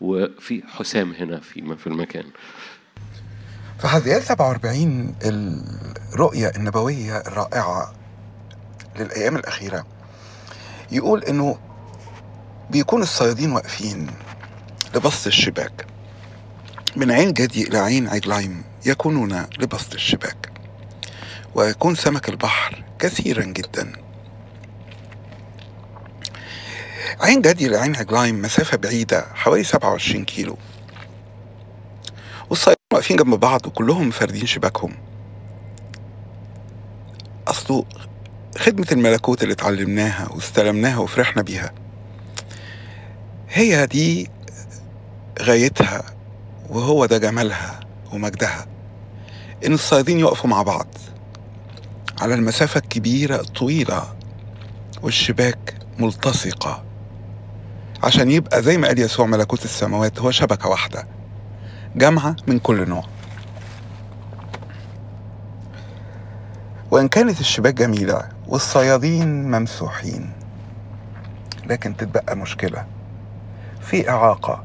وفي حسام هنا في في المكان. في حزقيال 47 الرؤية النبوية الرائعة للأيام الأخيرة. يقول إنه بيكون الصيادين واقفين لبسط الشباك. من عين جدي إلى عين عجلايم يكونون لبسط الشباك. ويكون سمك البحر كثيرا جدا. عين جدي إلى عين عجلايم مسافة بعيدة حوالي 27 كيلو. والصيادين واقفين جنب بعض وكلهم فاردين شباكهم. أصله خدمة الملكوت اللي اتعلمناها واستلمناها وفرحنا بيها. هي دي غايتها وهو ده جمالها ومجدها. إن الصيادين يقفوا مع بعض. على المسافة الكبيرة الطويلة والشباك ملتصقة. عشان يبقى زي ما قال يسوع ملكوت السماوات هو شبكة واحدة. جامعة من كل نوع. وإن كانت الشباك جميلة والصيادين ممسوحين لكن تتبقى مشكلة في إعاقة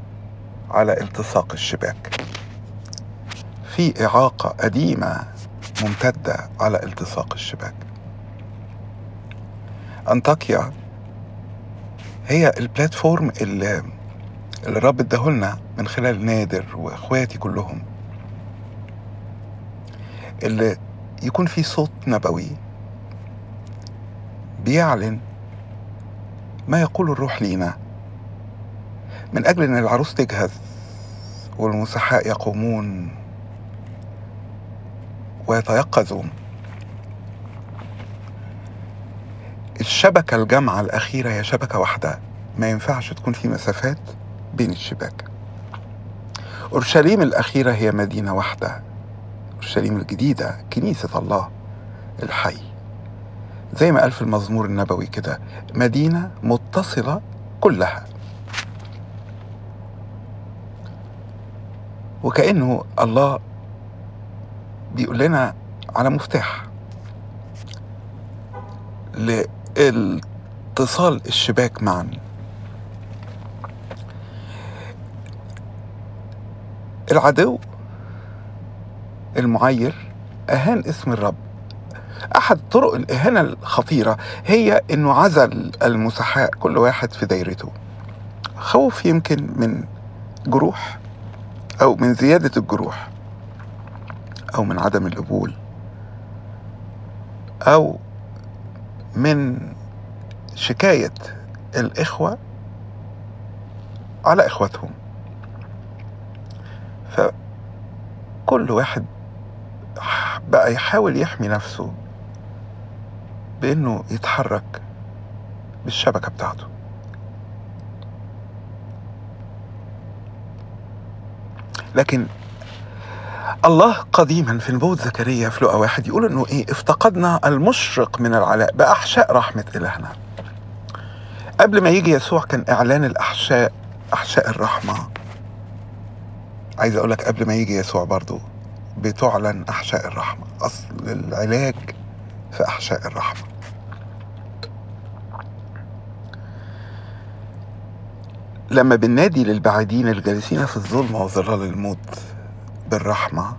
على التصاق الشباك. في إعاقة قديمة ممتدة على التصاق الشباك. أنطاكيا هي البلاتفورم اللي, اللي الرب اداهولنا من خلال نادر واخواتي كلهم. اللي يكون في صوت نبوي بيعلن ما يقول الروح لينا. من أجل أن العروس تجهز والمسحاء يقومون ويتيقظون. الشبكة الجامعة الأخيرة هي شبكة واحدة. ما ينفعش تكون في مسافات بين الشباك. أورشليم الأخيرة هي مدينة واحدة. أورشليم الجديدة كنيسة الله الحي. زي ما قال في المزمور النبوي كده مدينة متصلة كلها. وكأنه الله بيقول لنا على مفتاح. لاتصال الشباك معا. العدو المعير أهان اسم الرب. أحد طرق الإهانة الخطيرة هي إنه عزل المسحاء كل واحد في دايرته. خوف يمكن من جروح أو من زيادة الجروح أو من عدم القبول أو من شكاية الإخوة على إخواتهم فكل واحد بقى يحاول يحمي نفسه بإنه يتحرك بالشبكة بتاعته. لكن الله قديما في نبوة زكريا في لقا واحد يقول إنه إيه افتقدنا المشرق من العلاء بأحشاء رحمة إلهنا. قبل ما يجي يسوع كان إعلان الأحشاء أحشاء الرحمة. عايز أقول لك قبل ما يجي يسوع برضو بتعلن أحشاء الرحمة. أصل العلاج في أحشاء الرحمة. لما بننادي للبعيدين الجالسين في الظلمة وظلال الموت بالرحمة.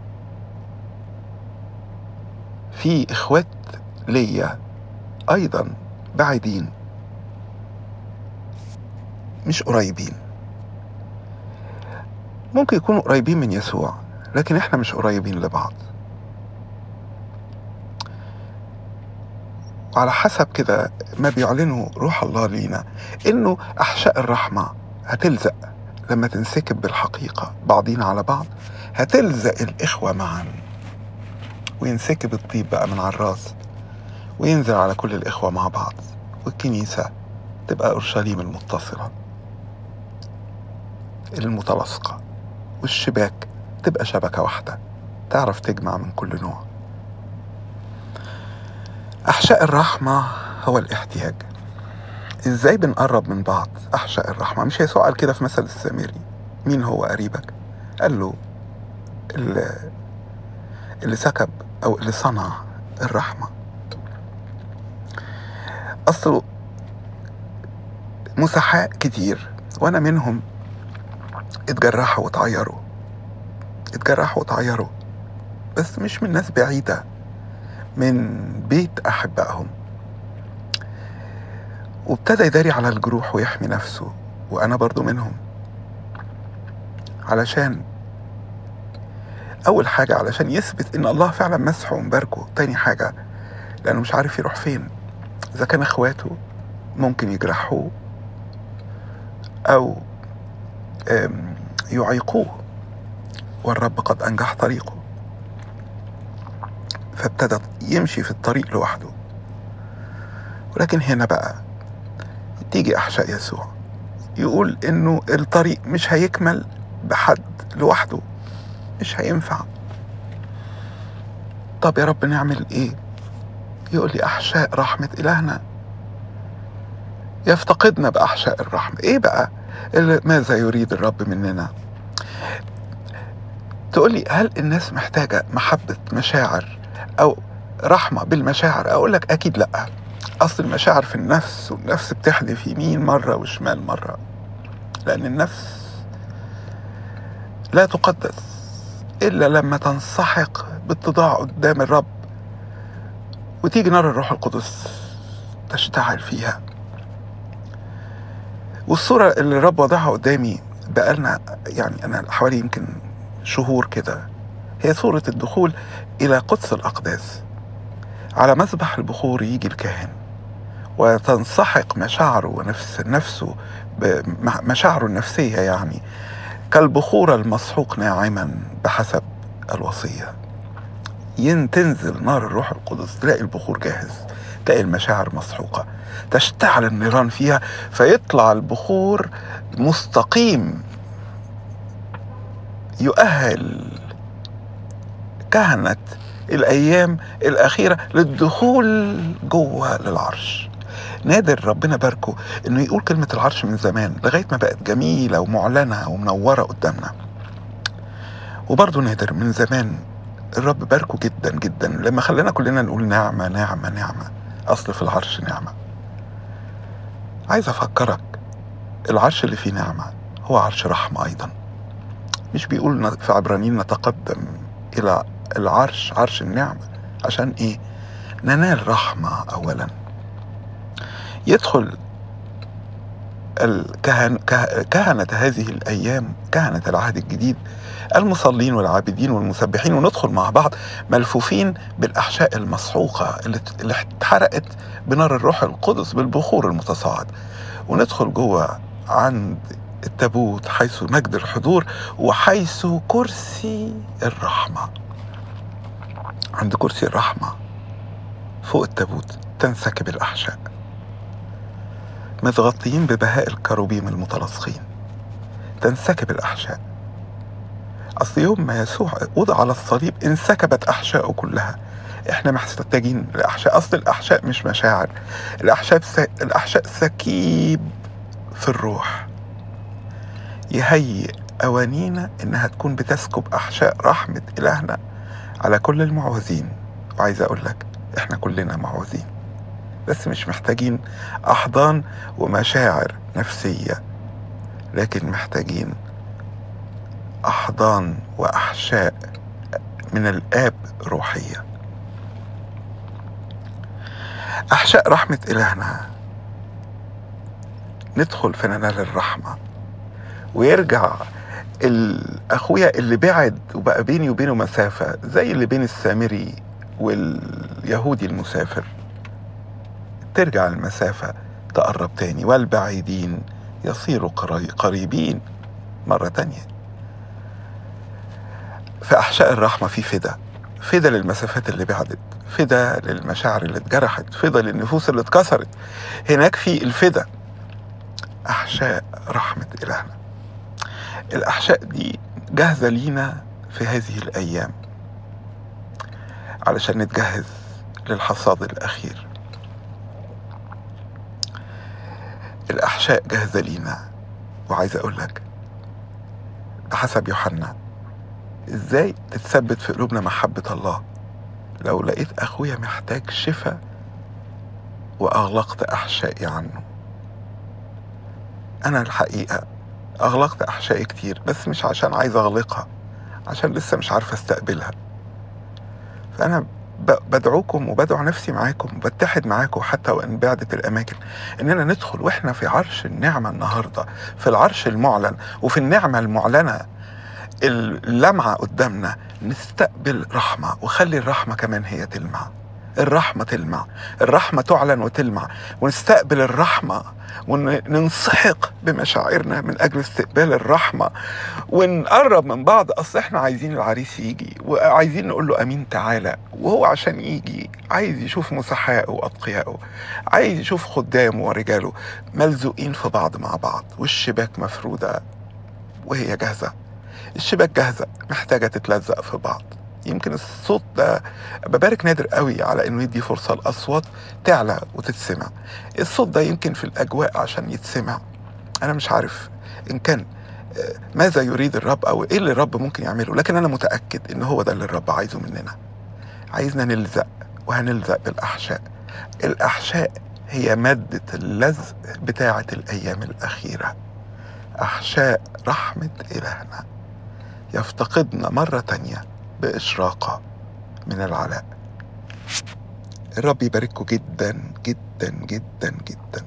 في إخوات ليا أيضا بعيدين. مش قريبين. ممكن يكونوا قريبين من يسوع لكن إحنا مش قريبين لبعض. وعلى حسب كده ما بيعلنوا روح الله لينا إنه أحشاء الرحمة هتلزق لما تنسكب بالحقيقة بعضينا على بعض. هتلزق الإخوة معا. وينسكب الطيب بقى من على الراس. وينزل على كل الإخوة مع بعض. والكنيسة تبقى أورشليم المتصلة. المتلاصقه والشباك تبقى شبكة واحدة. تعرف تجمع من كل نوع. أحشاء الرحمة هو الاحتياج. إزاي بنقرب من بعض أحشاء الرحمة؟ مش يسوع قال كده في مثل السامري. مين هو قريبك؟ قال له اللي, سكب أو اللي صنع الرحمة. أصله مسحاء كتير وأنا منهم اتجرحوا وتعيروا اتجرحوا وتعيروا بس مش من ناس بعيدة من بيت أحبائهم. وابتدى يداري على الجروح ويحمي نفسه وأنا برضو منهم. علشان أول حاجة علشان يثبت إن الله فعلا مسحه ومباركه تاني حاجة لأنه مش عارف يروح فين. إذا كان إخواته ممكن يجرحوه أو يعيقوه. والرب قد أنجح طريقه. فابتدى يمشي في الطريق لوحده. ولكن هنا بقى تيجي أحشاء يسوع. يقول إنه الطريق مش هيكمل بحد لوحده. مش هينفع. طب يا رب نعمل إيه؟ يقول لي أحشاء رحمة إلهنا. يفتقدنا بأحشاء الرحمة. إيه بقى ماذا يريد الرب مننا؟ تقول لي هل الناس محتاجة محبة مشاعر أو رحمة بالمشاعر؟ أقول لك أكيد لأ. أصل المشاعر في النفس والنفس بتحدف يمين مرة وشمال مرة. لأن النفس لا تقدس. إلا لما تنسحق باتضاع قدام الرب وتيجي نار الروح القدس تشتعل فيها. والصورة اللي الرب وضعها قدامي بقالنا يعني أنا حوالي يمكن شهور كده هي صورة الدخول إلى قدس الأقداس على مذبح البخور يجي الكاهن وتنسحق مشاعره ونفس نفسه مشاعره النفسية يعني كالبخور المسحوق ناعما بحسب الوصية. ين تنزل نار الروح القدس تلاقي البخور جاهز تلاقي المشاعر مسحوقة. تشتعل النيران فيها فيطلع البخور مستقيم. يؤهل كهنة الأيام الأخيرة للدخول جوه للعرش. نادر ربنا باركه إنه يقول كلمة العرش من زمان لغاية ما بقت جميلة ومعلنة ومنورة قدامنا. وبرضه نادر من زمان الرب باركه جدا جدا. لما خلانا كلنا نقول نعمة نعمة نعمة. أصل في العرش نعمة. عايز أفكرك العرش اللي فيه نعمة هو عرش رحمة أيضا. مش بيقول في عبرانيين نتقدم إلى العرش عرش النعمة. عشان إيه؟ ننال رحمة أولا. يدخل الكهن كهنة هذه الأيام كهنة العهد الجديد المصلين والعابدين والمسبحين وندخل مع بعض ملفوفين بالأحشاء المسحوقة اللي اتحرقت بنار الروح القدس بالبخور المتصاعد. وندخل جوه عند التابوت حيث مجد الحضور وحيث كرسي الرحمة. عند كرسي الرحمة فوق التابوت تنسكب الأحشاء. متغطيين ببهاء الكروبيم المتلاصقين تنسكب الأحشاء. أصل يوم ما يسوع وضع على الصليب انسكبت أحشائه كلها. إحنا محتاجين الأحشاء أصل الأحشاء مش مشاعر. الأحشاء س... الأحشاء سكيب في الروح. يهيئ أوانينا إنها تكون بتسكب أحشاء رحمة إلهنا على كل المعوزين. وعايز أقول لك إحنا كلنا معوزين. بس مش محتاجين أحضان ومشاعر نفسية لكن محتاجين أحضان وأحشاء من الآب روحية. أحشاء رحمة إلهنا. ندخل في ننال الرحمة. ويرجع الأخويا اللي بعد وبقى بيني وبينه مسافة زي اللي بين السامري واليهودي المسافر. ترجع المسافة تقرب تاني والبعيدين يصيروا قريبين مرة تانية. في أحشاء الرحمة في فدا فدا للمسافات اللي بعدت فدا للمشاعر اللي اتجرحت فدا للنفوس اللي اتكسرت. هناك في الفدا أحشاء رحمة إلهنا. الأحشاء دي جاهزة لينا في هذه الأيام علشان نتجهز للحصاد الأخير. الأحشاء جاهزة لينا. وعايز لك بحسب يوحنا إزاي تتثبت في قلوبنا محبة الله؟ لو لقيت أخويا محتاج شفاء وأغلقت أحشائي عنه. أنا الحقيقة أغلقت أحشائي كتير بس مش عشان عايز أغلقها عشان لسه مش عارف أستقبلها. فأنا بدعوكم وبدعو نفسي معاكم وبتحد معاكم حتى وإن بعدت الأماكن. إننا ندخل وإحنا في عرش النعمة النهاردة في العرش المعلن وفي النعمة المعلنة اللمعة قدامنا نستقبل رحمة وخلي الرحمة كمان هي تلمع. الرحمة تلمع. الرحمة تعلن وتلمع. ونستقبل الرحمة وننسحق بمشاعرنا من أجل استقبال الرحمة. ونقرب من بعض. أصل إحنا عايزين العريس يجي وعايزين نقول له أمين تعالى. وهو عشان يجي عايز يشوف مسحائه وأتقيائه. عايز يشوف خدامه ورجاله ملزوقين في بعض مع بعض. والشباك مفرودة وهي جاهزة. الشباك جاهزة محتاجة تتلزق في بعض. يمكن الصوت ده ببارك نادر قوي على إنه يدي فرصة الاصوات تعلى وتتسمع. الصوت ده يمكن في الأجواء عشان يتسمع. أنا مش عارف إن كان آه، ماذا يريد الرب أو إيه اللي الرب ممكن يعمله لكن أنا متأكد إن هو ده اللي الرب عايزه مننا. عايزنا نلزق وهنلزق بالأحشاء. الأحشاء هي مادة اللزق بتاعة الأيام الأخيرة. أحشاء رحمة إلهنا. يفتقدنا مرة تانية. بإشراقة من العلاء. الرب يبارككم جدا جدا جدا جدا.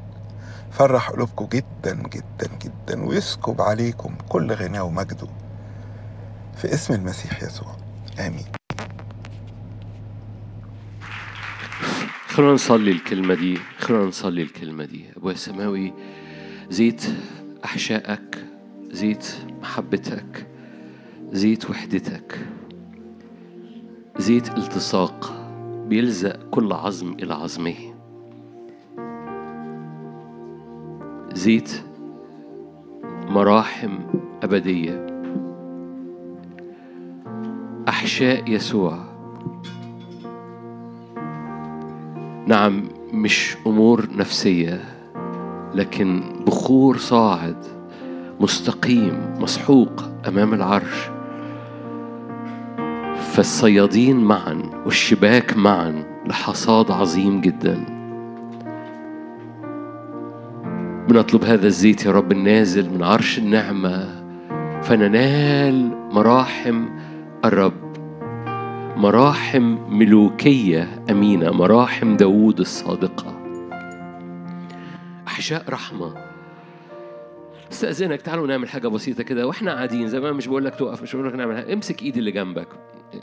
فرح قلوبكم جدا جدا جدا. ويسكب عليكم كل غناه ومجده في اسم المسيح يسوع. آمين. خلونا نصلي الكلمة دي خلونا نصلي الكلمة دي. أبويا السماوي زيت أحشائك زيت محبتك زيت وحدتك. زيت التصاق بيلزق كل عظم إلى عظمه. زيت مراحم أبدية. أحشاء يسوع. نعم مش أمور نفسية لكن بخور صاعد مستقيم مسحوق أمام العرش. فالصيادين معا والشباك معا لحصاد عظيم جدا. بنطلب هذا الزيت يا رب النازل من عرش النعمة فننال مراحم الرب. مراحم ملوكية أمينة مراحم داوود الصادقة. أحشاء رحمة أستأذنك تعالوا نعمل حاجة بسيطة كده. وإحنا قاعدين زي ما مش بقول لك تقف مش بقول لك نعمل حاجة. امسك ايدي اللي جنبك.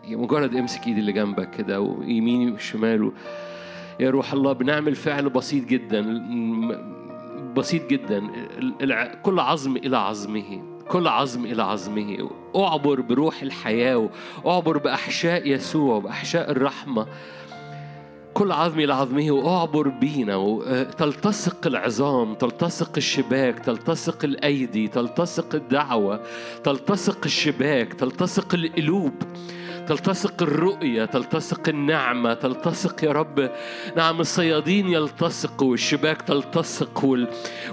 مجرد امسك ايدي اللي جنبك كده ويميني وشمال يا روح الله بنعمل فعل بسيط جدا. بسيط جدا. كل عظم إلى عظمه. كل عظم إلى عظمه. أعبر بروح الحياة أعبر بأحشاء يسوع بأحشاء الرحمة. كل عظم إلى عظمه وأعبر بينا وتلتصق العظام تلتصق الشباك تلتصق الأيدي تلتصق الدعوة تلتصق الشباك تلتصق القلوب تلتصق الرؤية تلتصق النعمة تلتصق يا رب نعم الصيادين يلتصقوا والشباك تلتصق وال...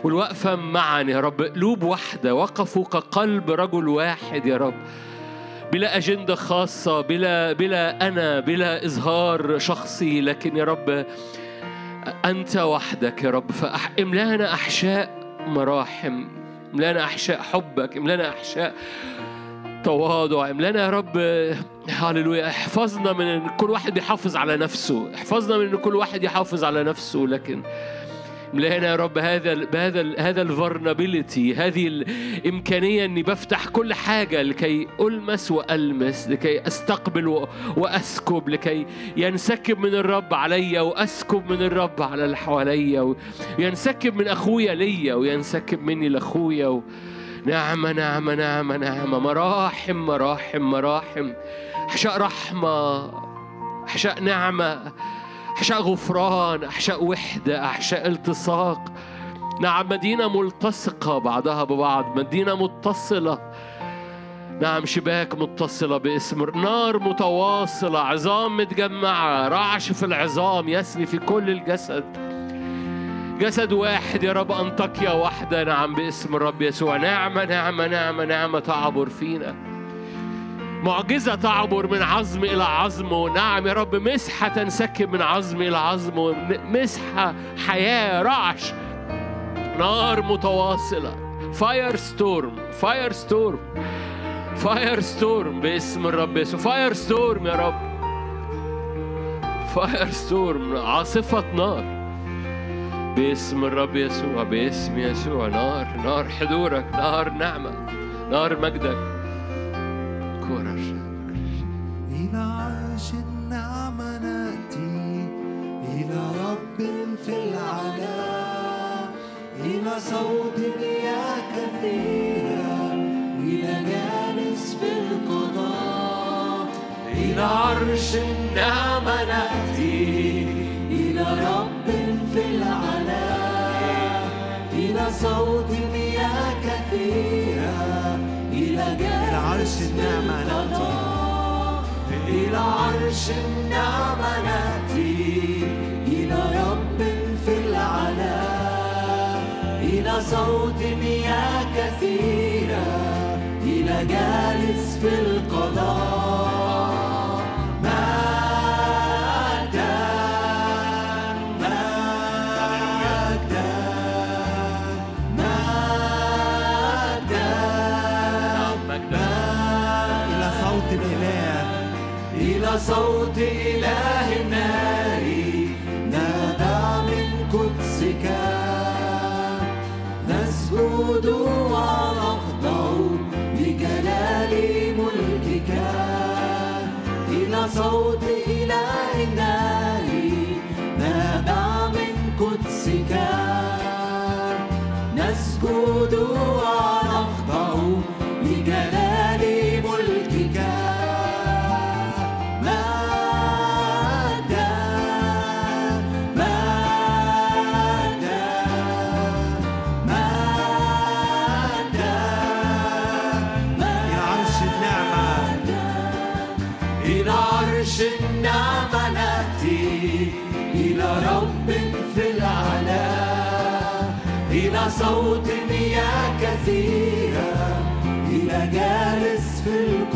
والوقفة معا يا رب. قلوب واحدة وقفوا كقلب رجل واحد يا رب. بلا أجندة خاصة بلا بلا أنا بلا إظهار شخصي. لكن يا رب أنت وحدك يا رب فاملانا أحشاء مراحم املانا أحشاء حبك املانا أحشاء تواضع. املانا يا رب هللويا احفظنا من إن كل واحد بيحافظ على نفسه احفظنا من إن كل واحد يحافظ على نفسه. لكن املانا يا رب هذا ال بهذا ال هذا الفرنابيلتي هذه الإمكانية إني بفتح كل حاجة لكي ألمس وألمس لكي أستقبل وأسكب لكي ينسكب من الرب عليا وأسكب من الرب على اللي حواليا وينسكب من أخويا ليا وينسكب مني لأخويا. و... نعمة نعمة نعمة نعمة مراحم مراحم مراحم. أحشاء رحمة أحشاء نعمة. أحشاء غفران أحشاء وحدة أحشاء التصاق. نعم مدينة ملتصقة بعضها ببعض مدينة متصلة. نعم شباك متصلة باسم نار متواصلة عظام متجمعة رعش في العظام يسري في كل الجسد. جسد واحد يا رب أنطاكيا واحدة. نعم باسم الرب يسوع. نعمة نعمة نعمة نعمة تعبر فينا. معجزة تعبر من عظم إلى عظم ونعم يا رب مسحة تنسكب من عظم إلى عظم مسحة حياة رعش نار متواصلة. fire storm fire storm fire storm باسم الرب يسوع. fire storm يا رب. fire storm عاصفة نار باسم الرب يسوع باسم يسوع نار نار حضورك نار نعمة نار مجدك. إلى عرش النعمة إلى رب في العلا. إلى صوت مياه كثيرة جالس في القضاء. إلى عرش النعمة إلى رب في العلا. إلى صوت كثيرة عرش النعمة نأتي إلى عرش النعمة نأتي إلى رب في العلا. إلى صوت مياه كثيرة إلى جالس في القضاء. صوت إله النار نادى من قدسك. نسجد ونخضع لجلال ملكك. إلى صوت إله النار نادى من قدسك. نسجد ونخضع صوت مياه كثيرة. إلى جالس في القضاء